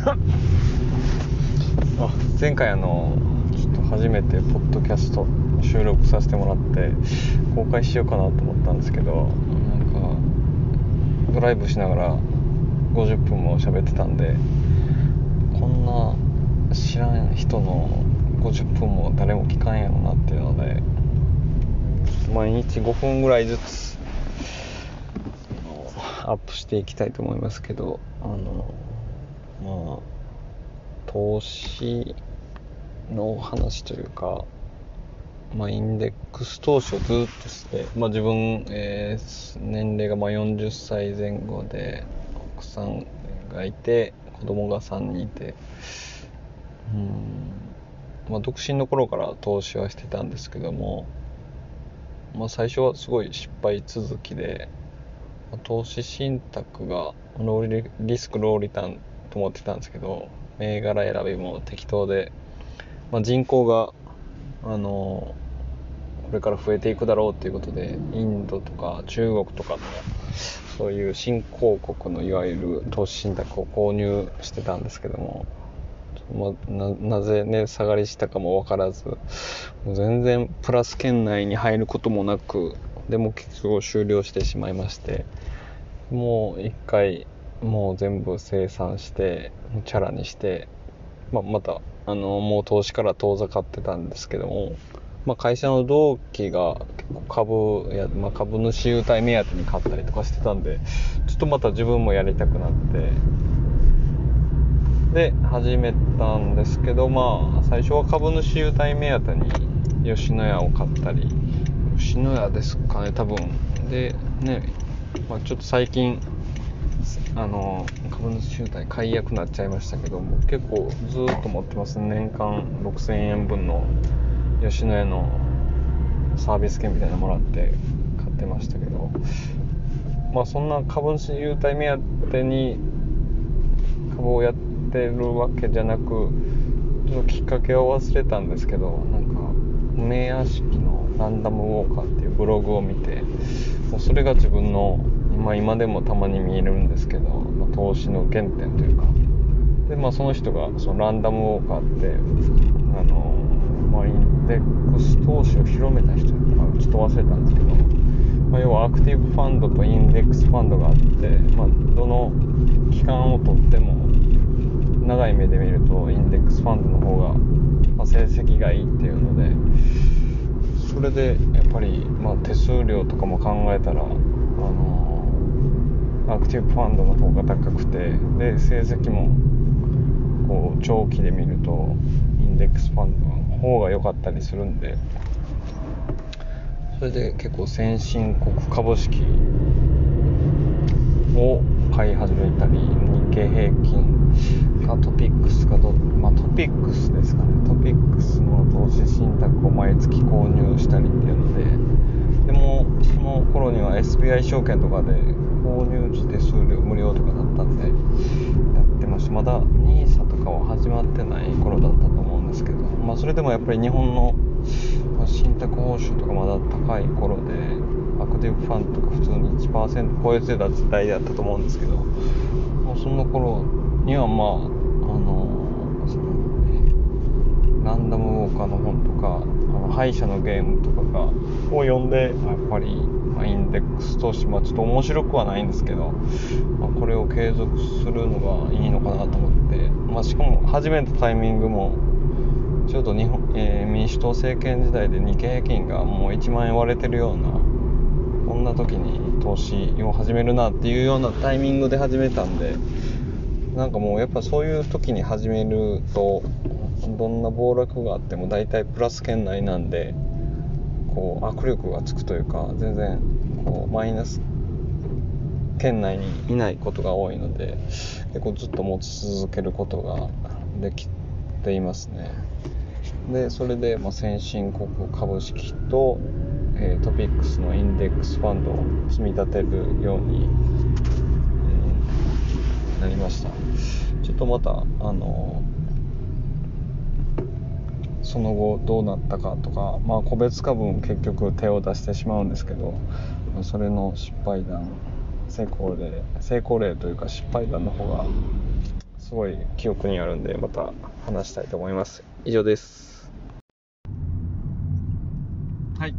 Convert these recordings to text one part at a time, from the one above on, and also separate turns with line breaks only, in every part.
あ前回あのちょっと初めてポッドキャスト収録させてもらって公開しようかなと思ったんですけどなんかドライブしながら50分も喋ってたんでこんな知らん人の50分も誰も聞かんやろなっていうので毎日5分ぐらいずつアップしていきたいと思いますけどあのまあ投資の話というか、まあ、インデックス投資をずっとして、まあ、自分、えー、年齢がまあ40歳前後で奥さんがいて子供が3人いてうんまあ独身の頃から投資はしてたんですけども、まあ、最初はすごい失敗続きで、投資信託がローリリスクローリターンと思ってたんですけど銘柄選びも適当で、まあ、人口があのこれから増えていくだろうっていうことでインドとか中国とかのそういう新興国のいわゆる投資信託を購入してたんですけども、まあ、なぜね下がりしたかも分からずもう全然プラス圏内に入ることもなくでも結局終了してしまいましてもう一回もう全部生産してチャラにして、まあ、またあのもう投資から遠ざかってたんですけども、まあ、会社の同期が結構株や、まあ、株主優待目当てに買ったりとかしてたんでちょっとまた自分もやりたくなってで始めたんですけどまあ最初は株主優待目当てに吉野家を買ったり吉野家ですかね多分。でね、まあ、ちょっと最近あの株主優待解約になっちゃいましたけども結構ずっと持ってます年間6000円分の吉野家のサービス券みたいなのもらって買ってましたけど。まあそんな株主優待目当てに株をやってるわけじゃなくちょっときっかけを忘れたんですけどなんか梅屋敷のランダムウォーカーっていうブログを見てもうそれが自分のまあ、今でもたまに見えるんですけど、まあ、投資の原点というか。で、まあ、その人がそのランダムウォーカーってあの、まあ、インデックス投資を広めた人かちょっと忘れたんですけど、まあ、要はアクティブファンドとインデックスファンドがあって、まあ、どの期間をとっても長い目で見るとインデックスファンドの方が、まあ、成績がいいっていうのでそれでやっぱり、まあ、手数料とかも考えたらあのアクティブファンドの方が高くてで成績もこう長期で見るとインデックスファンドの方が良かったりするんでそれで結構先進国株式を買い始めたり日経平均かトピックスかど、まあ、トピックスですかね。トピックスの投資信託を毎月購入したりっていうのででもその頃には SBI 証券とかで購入時手数料無料とかだったんでやってました。まだ NISA とかは始まってない頃だったと思うんですけどまあそれでもやっぱり日本の信託報酬とかまだ高い頃でアクティブファンドとか普通に1%超えてた時代だったと思うんですけどもうその頃にはまああのその、ね、ランダムウォーカーの本とかあの敗者のゲームとかがを読んでやっぱりまあ、インデックス投資、まあ、ちょっと面白くはないんですけど、まあ、これを継続するのがいいのかなと思って、まあ、しかも始めたタイミングもちょうど日本、えー、民主党政権時代で日経平均がもう1万円割れてるようなこんな時に投資を始めるなっていうようなタイミングで始めたんでなんかもうやっぱそういう時に始めるとどんな暴落があっても大体プラス圏内なんでこう握力がつくというか全然こうマイナス圏内にいないことが多いので結構ずっと持ち続けることができていますね。でそれで、まあ、先進国株式と、えー、トピックスのインデックスファンドを積み立てるように、えー、なりました。ちょっとまたあのその後どうなったかとか、まあ、個別株も結局手を出してしまうんですけどそれの失敗談成功例成功例というか失敗談の方がすごい記憶にあるんでまた話したいと思います。以上です。はい。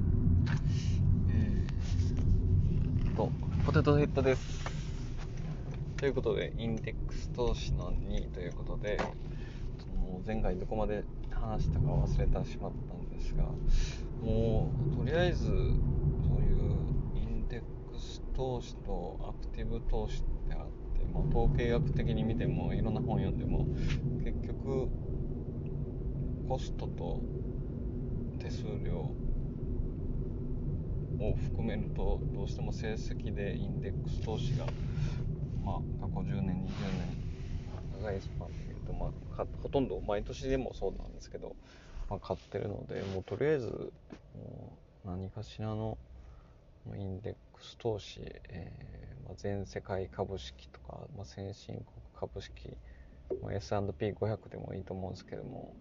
えー、とポテトヘッドです。ということでインデックス投資の2ということで前回どこまで話したか忘れてしまったんですがもうとりあえずそういうインデックス投資とアクティブ投資ってあって、まあ、統計学的に見てもいろんな本読んでも結局コストと手数料を含めるとどうしても成績でインデックス投資が、まあ、過去10年20年長いスパンでと、まあ、ほとんど毎年でもそうなんですけどまあ、買ってるので、もうとりあえず、もう何かしらのインデックス投資、えー、まあ、全世界株式とか、まあ、先進国株式、まあ、S&P500 でもいいと思うんですけども、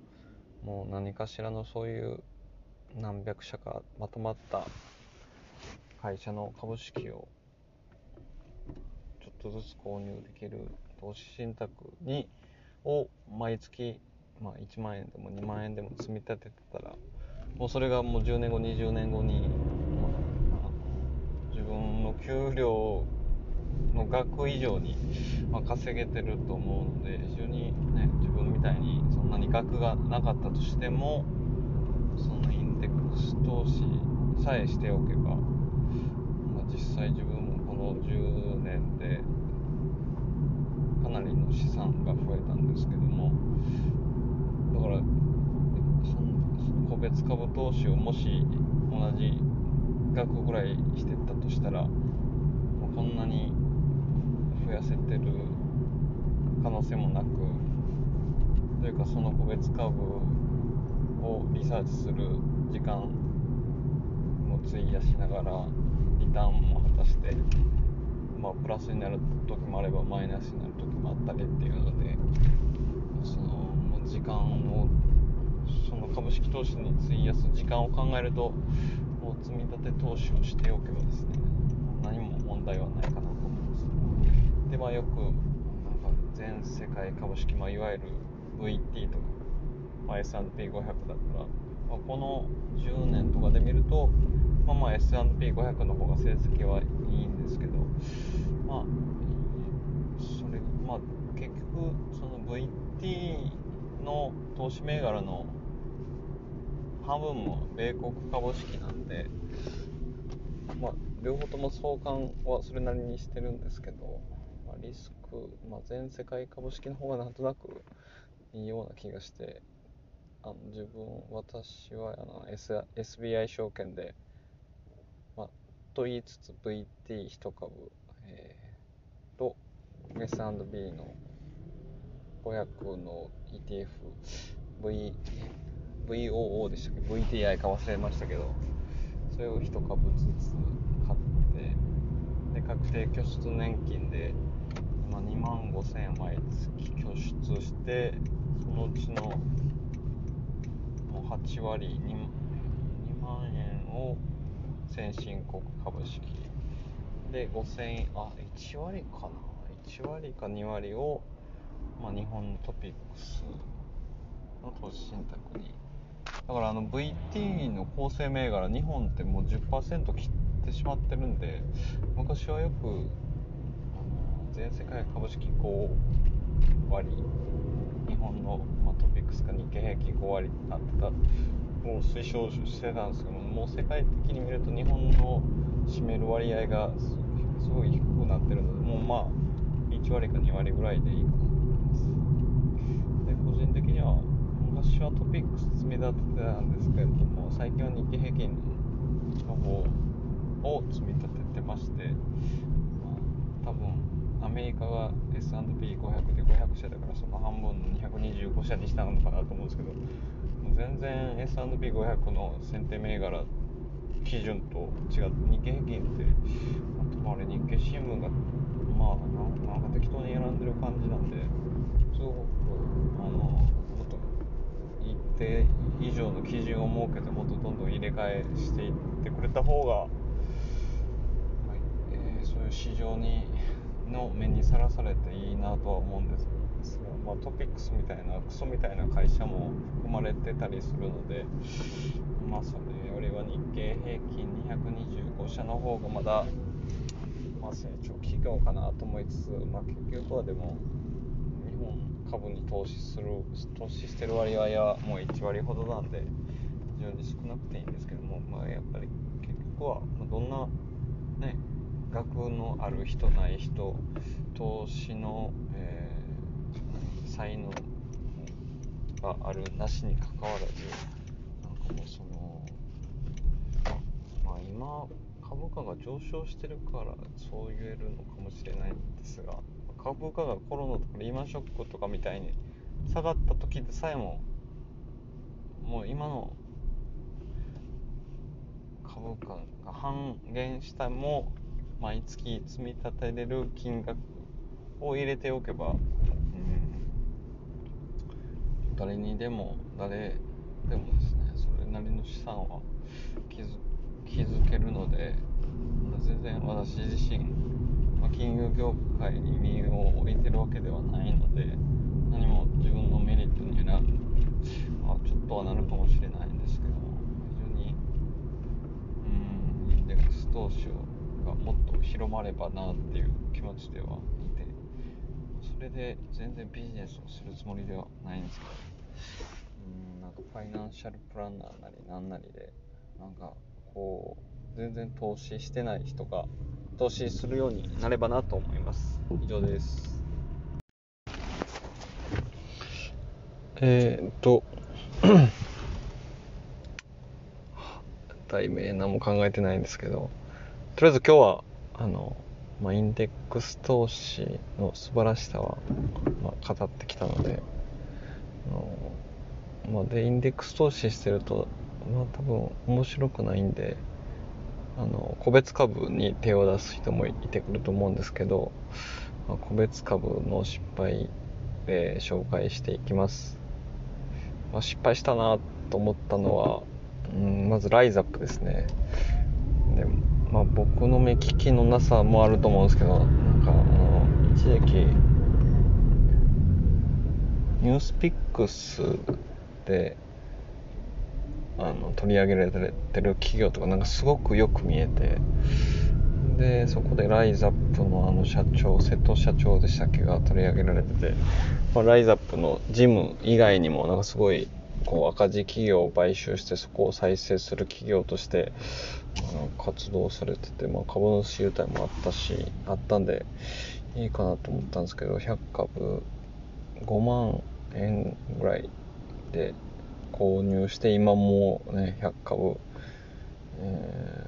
もう何かしらのそういう何百社かまとまった会社の株式をちょっとずつ購入できる投資信託にを毎月まあ、1万円でも2万円でも積み立ててたらもうそれがもう10年後20年後に、まあ、自分の給料の額以上に、まあ、稼げてると思うので非常に、ね、自分みたいにそんなに額がなかったとしてもそのインデックス投資さえしておけば、まあ、実際自分もこの10年でかなりの資産が増えたんですけどもだから個別株投資をもし同じ額ぐらいしてったとしたらこんなに増やせてる可能性もなくというかその個別株をリサーチする時間も費やしながらリターンも果たしてまあプラスになる時もあればマイナスになる時もあったりっていうのでその時間をその株式投資に費やす時間を考えるともう積み立て投資をしておけばですね何も問題はないかなと思います。でまあよくなんか全世界株式、まあ、いわゆる VT とか、まあ、S&P500 だったら、まあ、この10年とかで見るとまあまあ S&P500 の方が成績はいい。いいんですけどまあそれまあ結局その VT の投資銘柄の半分も米国株式なんで、まあ、両方とも相関はそれなりにしてるんですけど、まあ、リスク、まあ、全世界株式の方がなんとなくいいような気がしてあの自分私はあの、S、SBI 証券で、と言いつつ VT1 株、えー、と S&B の500の ETF、v、VOO でしたっけ ?VTI か忘れましたけど、それを1株ずつ買って、で、確定拠出年金で、今2万5000円毎月拠出して、そのうちのもう8割2、2万円を先進国株式。で5000円、あ、1割かな ?1 割か2割をまあ、日本トピックスの投資信託に。だからあの VT の構成銘柄日本ってもう10%切ってしまってるんで昔はよく全世界株式5割。日本の、まあ、トピックスか日経平均5割あってたを推奨してたんですけどもう世界的に見ると日本の占める割合がすごい低くなってるのでもうまあ1割か2割ぐらいでいいかなと思います。個人的には昔はトピックス積み立ててたんですけれども最近は日経平均の方を積み立ててまして、まあ、多分アメリカが S&P500 で500社だからその半分の225社にしたのかなと思うんですけど全然 S&P500 の選定銘柄基準と違って日経平均ってあとあれ日経新聞がまあなんか適当に選んでる感じなんですごくあのもっと一定以上の基準を設けてもっとどんどん入れ替えしていってくれた方が、まあえー、そういう市場にの目にさらされていいなとは思うんです。が、まあ、トピックスみたいなクソみたいな会社も含まれてたりするのでまあそれよりは日経平均225社の方がまだ、まあ、成長企業かなと思いつつ、まあ、結局はでも日本株に投資する投資してる割合はもう1割ほどなんで非常に少なくていいんですけども、まあ、やっぱり結局はどんなね学のある人ない人投資の、えー、才能があるなしにかかわらずなんかもうそのまあ今株価が上昇してるからそう言えるのかもしれないんですが株価がコロナとかリーマンショックとかみたいに下がった時でさえももう今の株価が半減したも毎月積み立てれる金額を入れておけば、誰にでも誰でもですね。それなりの資産は築築けるので全然私自身、まあ、金融業界に身を置いてるわけではないので何も自分のメリットになあちょっとはなるかもしれないんですけど非常にうんインデックス投資をがもっと広まればなっていう気持ちではいてそれで全然ビジネスをするつもりではないんですけどうんなんかファイナンシャルプランナーなりなんなりでなんかこう全然投資してない人が投資するようになればなと思います。以上です。えー、っと題名何も考えてないんですけどとりあえず今日はあの、まあ、インデックス投資の素晴らしさは、まあ、語ってきたのであの、まあ、でインデックス投資してると、まあ、多分面白くないんであの個別株に手を出す人もいてくると思うんですけど、まあ、個別株の失敗で紹介していきます、まあ、失敗したなと思ったのは、うん、まずライザップですね。でまあ、僕の目利きのなさもあると思うんですけどなんかあの一時期ニュースピックスであの取り上げられてる企業とかなんかすごくよく見えてでそこでライザップのあの社長瀬戸社長でしたっけが取り上げられてて、まあ、ライザップのジム以外にもなんかすごいこう赤字企業を買収してそこを再生する企業として活動されてて、まあ、株主優待もあったしあったんでいいかなと思ったんですけど100株5万円ぐらいで購入して今もうね100株、え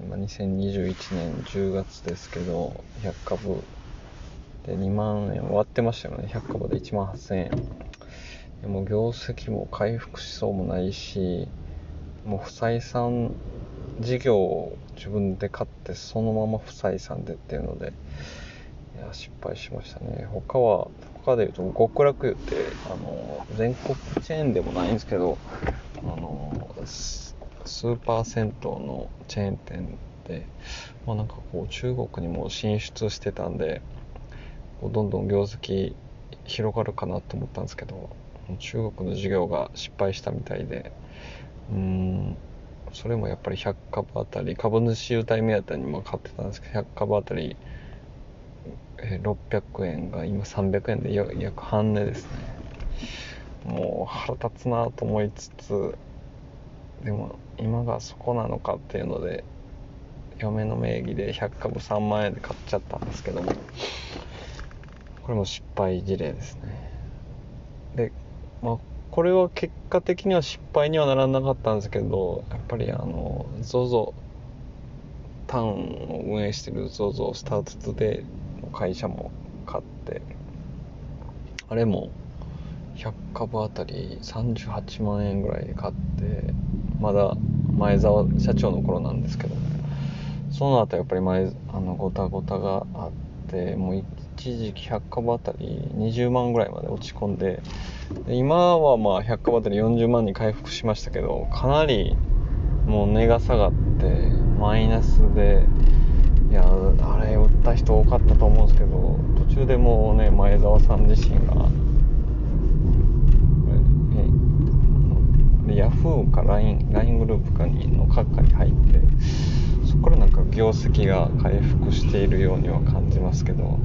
ー、今2021年10月ですけど100株。で2万円。割ってましたよね。100株で1万8000円。でも業績も回復しそうもないしもう不採算事業を自分で買ってそのまま不採算でっていうのでいや失敗しましたね。他は他でいうと極楽湯ってあの全国チェーンでもないんですけどあのスーパー銭湯のチェーン店で、まあ、なんかこう中国にも進出してたんでこうどんどん業績広がるかなと思ったんですけど中国の事業が失敗したみたいでうんそれもやっぱり100株あたり株主優待目当てにも買ってたんですけど100株あたり600円が今300円で約半値ですね。もう腹立つなと思いつつでも今がそこなのかっていうので嫁の名義で100株3万円で買っちゃったんですけどもこれも失敗事例ですね。でまあ、これは結果的には失敗にはならなかったんですけどやっぱりあの ZOZO タウンを運営してる ZOZO スタートトゥデイの会社も買ってあれも100株あたり38万円ぐらいで買ってまだ前澤社長の頃なんですけどその後やっぱり前あのごたごたがあってもう一時期100株あたり20万ぐらいまで落ち込んで今はまあ100株あたり40万に回復しましたけどかなりもう値が下がってマイナスでいやあれった人多かったと思うんですけど途中でもうね前澤さん自身がヤフーか LINE, LINE グループかにの閣下に入ってそこからなんか業績が回復しているようには感じますけど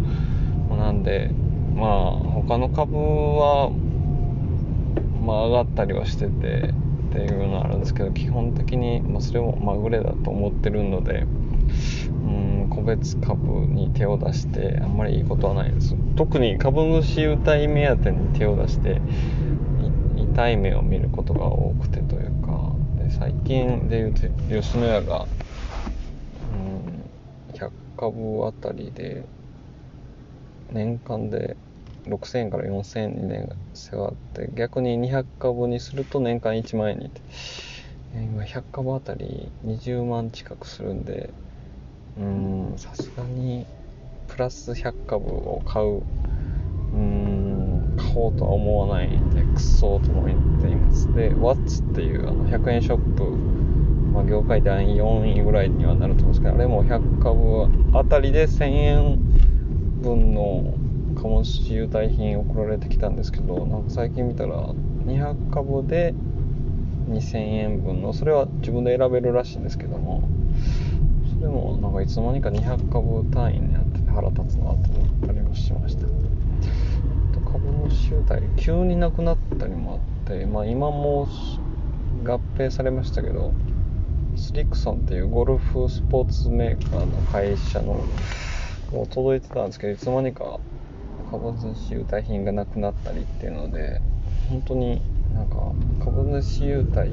なんでまあ他の株はまあ上がったりはしててっていうのはあるんですけど基本的に、まあ、それもまぐれだと思ってるので個別株に手を出してあんまりいいことはないです。特に株主優待目当てに手を出して痛い目を見ることが多くてというかで最近で言うと吉野家がうん100株あたりで年間で6000円から4000円にね下がって逆に200株にすると年間1万円にって。今100株あたり20万近くするんでうん。さすがにプラス100株を買う。うん。買おうとは思わないんでクソと思っています。で Watts っていうあの100円ショップ。まあ、業界第4位ぐらいにはなると思うんですけどあれも100株あたりで1000円分の鴨主優待品送られてきたんですけどなんか最近見たら200株で2000円分のそれは自分で選べるらしいんですけどもそれもなんかいつの間にか200株単位になってて腹立つなと思ったりもしました。株主優待急になくなったりもあってまあ今も合併されましたけどスリクソンっていうゴルフスポーツメーカーの会社のもう届いてたんですけどいつの間にか株主優待品がなくなったりっていうので本当になんか株主優待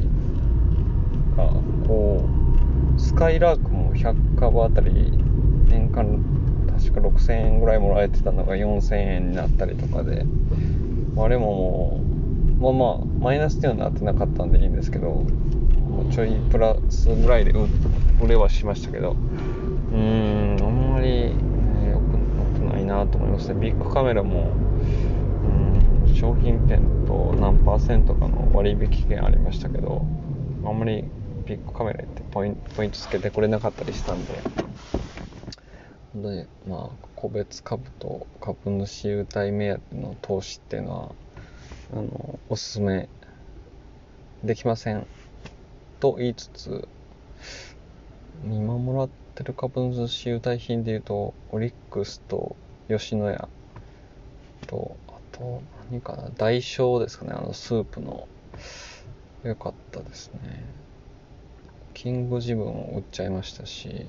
がこうスカイラークも100株あたり年間確か6000円ぐらいもらえてたのが4000円になったりとかで。あれももうまあまあマイナスっていうのはなってなかったんでいいんですけどもうちょいプラスぐらいで売れはしましたけど。うーんあんまり良くなと思いますね。ビッグカメラもうん商品券と何パーセントかの割引券ありましたけどあんまりビッグカメラってポインポイントつけてくれなかったりしたんで。でまあ個別株と株主優待目当ての投資っていうのはあのおすすめできませんと言いつつ今もらってる株主優待品でいうとオリックスと吉野家とあと何かな大小ですかねあのスープの。良かったですね。キングジムも売っちゃいましたし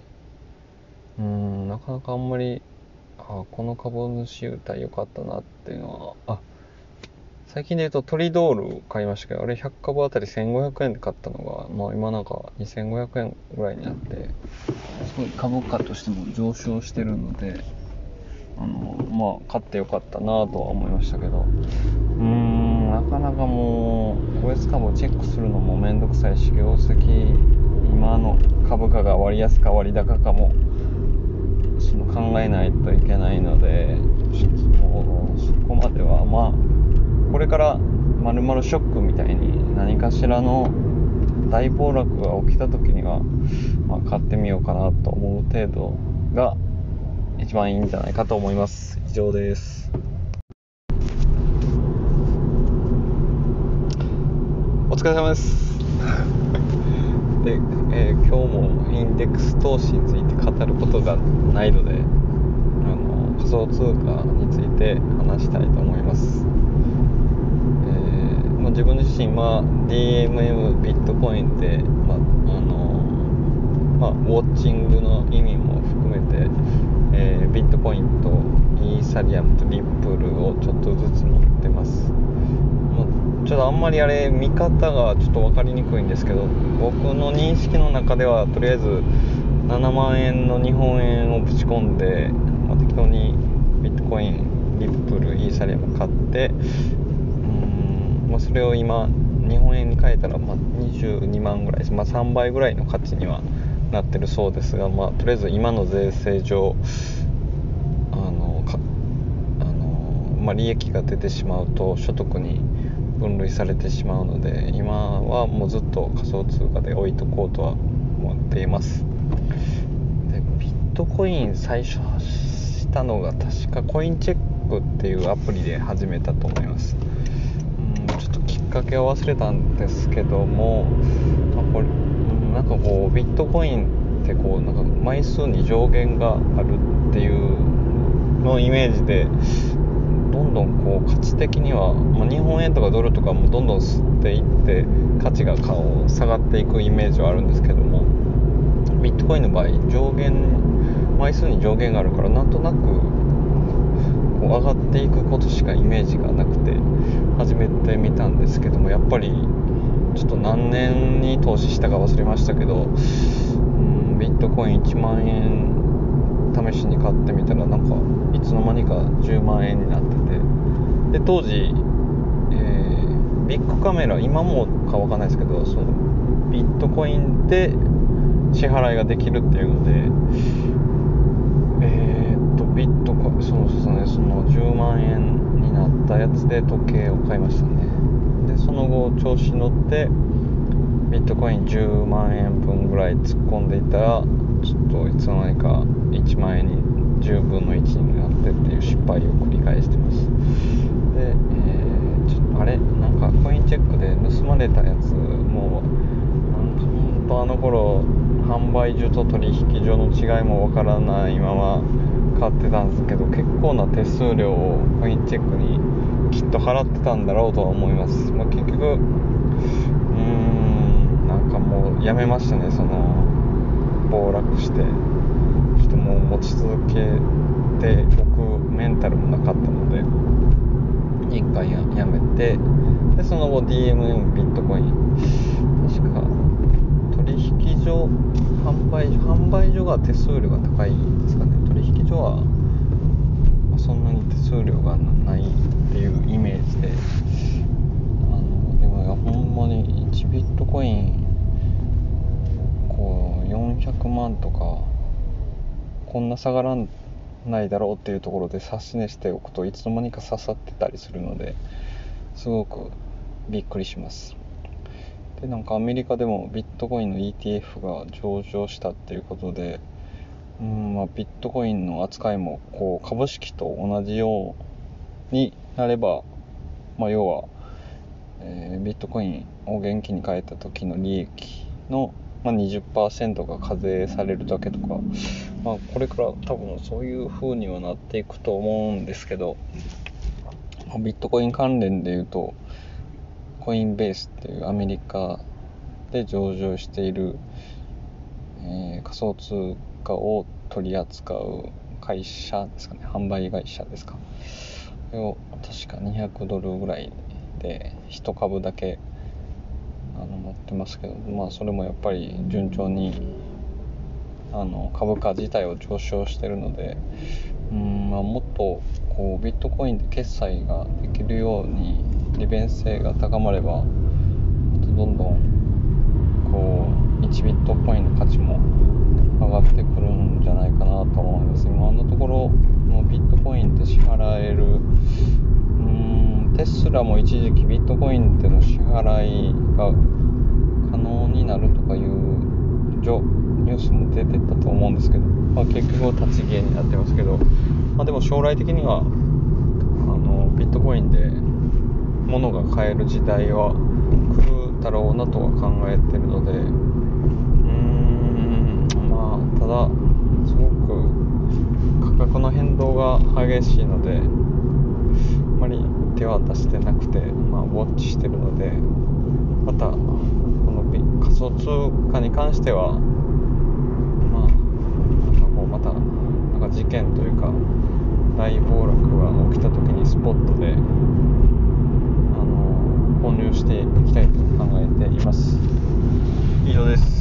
うんなかなかあんまりあこの株主優待良かったなっていうのはあ最近で言うとトリドール買いましたけどあれ100株あたり1500円で買ったのが、まあ、今なんか2500円ぐらいになってすごい株価としても上昇してるのであのまあ買ってよかったなとは思いましたけどうんなかなかもう個別株をチェックするのも面倒くさいし業績今の株価が割安か割高かもその考えないといけないのでもうそこまではまあこれからまるまるショックみたいに何かしらの大暴落が起きた時には、まあ、買ってみようかなと思う程度が一番いいんじゃないかと思います。以上です。お疲れ様です。で、えー、今日もインデックス投資について語ることがないのであの仮想通貨について話したいと思います、えー、まあ、自分自身は DMM ビットコインで、まあ、あのまあ、ウォッチングの意味も含めてえー、ビットコインとイーサリアムとリップルをちょっとずつ持ってます、ちょっとあんまりあれ見方がちょっと分かりにくいんですけど僕の認識の中ではとりあえず7万円の日本円をぶち込んで、まあ、適当にビットコインリップルイーサリアム買ってうん、まあ、それを今日本円に変えたらまあ22万ぐらいです、まあ、3倍ぐらいの価値にはなってるそうです。が、まあ、とりあえず今の税制上あのかあの、まあ、利益が出てしまうと所得に分類されてしまうので今はもうずっと仮想通貨で置いとこうとは思っています。でビットコイン最初たのが確かコインチェックっていうアプリで始めたと思います。うんちょっときっかけを忘れたんですけども、まあ、これなんかこうビットコインってこうなんか枚数に上限があるっていうのイメージでどんどんこう価値的には、まあ、日本円とかドルとかもどんどん吸っていって価値が下がっていくイメージはあるんですけどもビットコインの場合上限枚数に上限があるからなんとなくこう上がっていくことしかイメージがなくて始めてみたんですけどもやっぱりちょっと何年に投資したか忘れましたけど、うん、ビットコイン1万円試しに買ってみたらなんかいつの間にか10万円になっててで当時、えー、ビッグカメラ今もかわかんないですけどそのビットコインで支払いができるっていうのでえー、っとビットコインそうですねその10万円になったやつで時計を買いましたね。でその後調子に乗ってビットコイン10万円分ぐらい突っ込んでいたらちょっといつの間にか1万円に10分の1になってっていう失敗を繰り返してます。で、えー、ちょっとあれなんかコインチェックで盗まれたやつもうなんか本当あの頃販売所と取引所の違いもわからないまま買ってたんですけど結構な手数料をコインチェックにきっと払ってたんだろうとは思います、まあ、結局うーんなんかもうやめましたねその暴落してちょっともう持ち続けておくメンタルもなかったので一回ややめてでその後 DMM ビットコイン確か取引所販売所販売所が手数料が高いですかね。取引所はそんなに手数料がないっていうイメージであのでもいやほんまに1ビットコインこう400万とかこんな下がらんないだろうっていうところで指し値しておくといつの間にか刺さってたりするのですごくびっくりします。でなんかアメリカでもビットコインの ETF が上場したっていうことでうんまあ、ビットコインの扱いもこう株式と同じようになれば、まあ、要は、えー、ビットコインを現金に変えた時の利益のまあ、20%が課税されるだけとか、まあ、これから多分そういう風にはなっていくと思うんですけど、まあ、ビットコイン関連で言うとコインベースっていうアメリカで上場している、えー、仮想通貨を取り扱う会社ですかね販売会社ですか。これを確か200ドルぐらいで1株だけあの持ってますけど、まあ、それもやっぱり順調にあの株価自体は上昇してるのでうん、まあ、もっとこうビットコインで決済ができるように利便性が高まればもっとどんどんこう1ビットコインの価値も上がってくるんじゃないかなと思います。今のところもうビットコインって支払えるテスラも一時期ビットコインでの支払いが可能になるとかいうニュースも出てたと思うんですけど、まあ、結局立ち消えになってますけど、まあ、でも将来的にはあのビットコインで物が買える時代は来るだろうなとは考えてるのでうーんまあただすごく価格の変動が激しいのであまり手は出してなくて、まあ、ウォッチしてるのでまたこの仮想通貨に関してはまあなんかこうまたなんか事件というか大暴落が起きた時にスポットであの購入していきたいと考えています。以上です。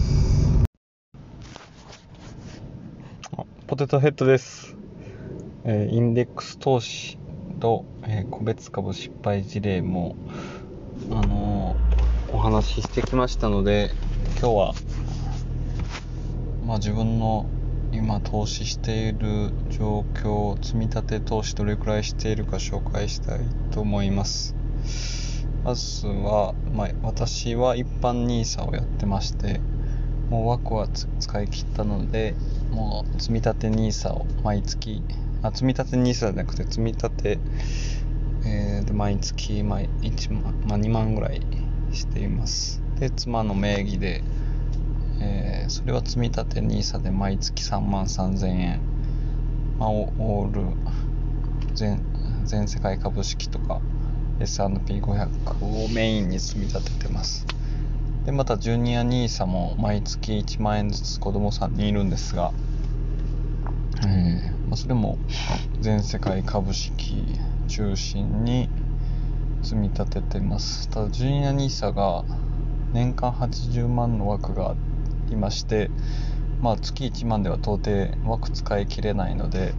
ポテトヘッドです、えー、インデックス投資と、えー、個別株失敗事例もあのお話ししてきましたので今日は、まあ、自分の今投資している状況積み立て投資どれくらいしているか紹介したいと思います。まずは、まあ、私は一般 NISA をやってましてもう枠は使い切ったのでもう積み立て NISA を毎月、あ積み立て NISA じゃなくて積み立て、えー、で毎月毎1万、まあ、2万ぐらいしています。で妻の名義で、えー、それは積み立て NISA で毎月3万3000円、まあ、オール全全世界株式とか S&P500 をメインに積み立ててます。でまたジュニア NISA も毎月1万円ずつ子供さんにいるんですが、えー、それも全世界株式中心に積み立ててます。ただジュニア NISA が年間80万の枠がありましてまあ月1万では到底枠使い切れないので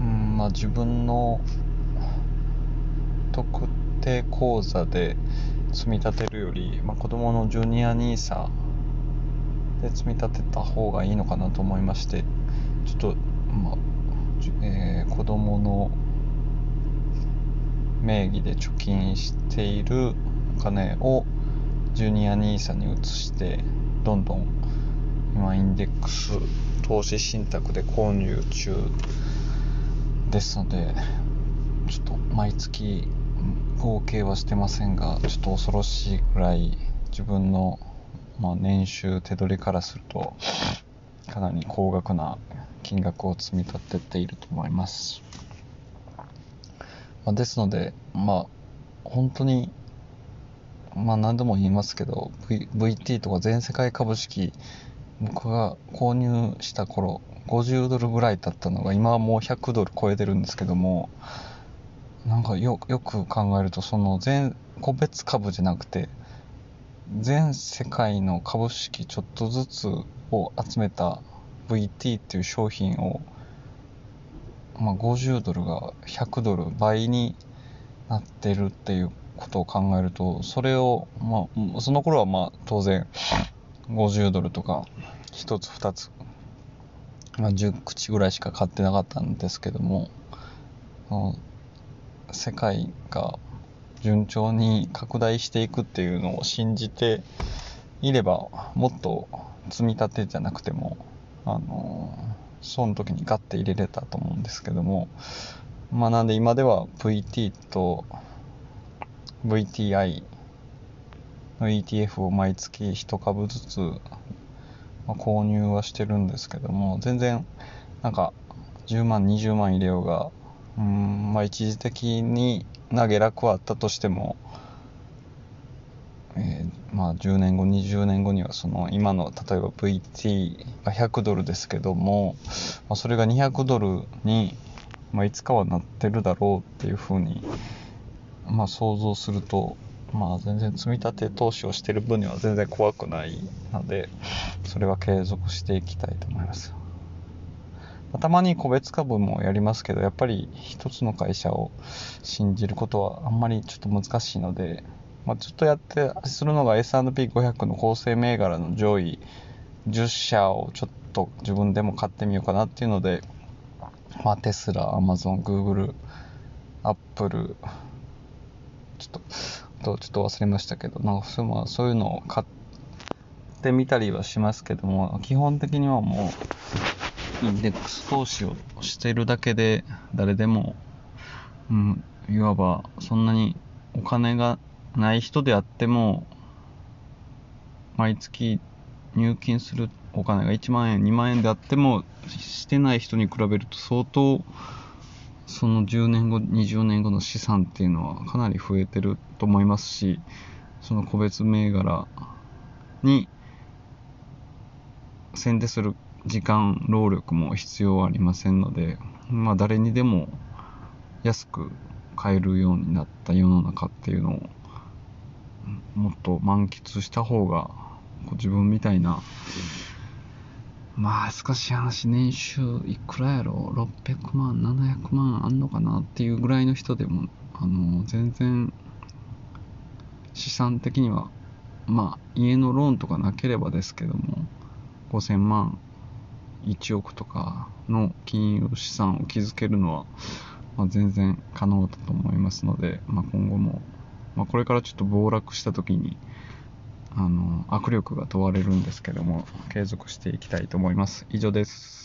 うんまあ自分の特定口座で積み立てるより、まあ、子供のジュニア NISA で積み立てた方がいいのかなと思いましてちょっと、まあえー、子供の名義で貯金しているお金をジュニア NISA に移してどんどん今インデックス投資信託で購入中ですのでちょっと毎月合計はしてませんがちょっと恐ろしいぐらい自分の、まあ、年収手取りからするとかなり高額な金額を積み立てていると思います、まあ、ですのでまあ本当にまあ何度も言いますけど、v、VT とか全世界株式僕が購入した頃50ドルぐらいだったのが今はもう100ドル超えてるんですけどもなんかよよく考えるとその全個別株じゃなくて全世界の株式ちょっとずつを集めた VT っていう商品を、まあ、50ドルが100ドル倍になってるっていうことを考えるとそれを、まあ、その頃はまあ当然50ドルとか1つ2つ、まあ、10口ぐらいしか買ってなかったんですけども世界が順調に拡大していくっていうのを信じていればもっと積み立てじゃなくてもあのその時にガッて入れれたと思うんですけどもまあなんで今では VT と VTI の ETF を毎月1株ずつ、まあ、購入はしてるんですけども全然なんか10万20万入れようがうんまあ一時的にな下落はあったとしても、えー、まあ10年後20年後にはその今の例えば VT が100ドルですけども、まあ、それが200ドルに、まあ、いつかはなってるだろうっていうふうに、まあ、想像するとまあ全然積み立て投資をしてる分には全然怖くないのでそれは継続していきたいと思います。たまに個別株もやりますけどやっぱり一つの会社を信じることはあんまりちょっと難しいので、まあ、ちょっとやってするのが S&P500 の構成銘柄の上位10社をちょっと自分でも買ってみようかなっていうので、まあ、テスラ、アマゾン、グーグル、アップル、ちょっと、ちょっと忘れましたけど、なんかそう,、まあ、そういうのを買ってみたりはしますけども、基本的にはもう、インデックス投資をしているだけで誰でも、うん、いわばそんなにお金がない人であっても毎月入金するお金が1万円2万円であってもしてない人に比べると相当その10年後20年後の資産っていうのはかなり増えてると思いますしその個別銘柄に先でする時間労力も必要ありませんので、まあ、誰にでも安く買えるようになった世の中っていうのをもっと満喫した方が自分みたいなまあ少し話年収いくらやろ？600万700万あんのかなっていうぐらいの人でもあの全然資産的にはまあ家のローンとかなければですけども5000万1億とかの金融資産を築けるのは、まあ、全然可能だと思いますので、まあ、今後も、まあ、これからちょっと暴落した時にあの握力が問われるんですけども継続していきたいと思います。以上です。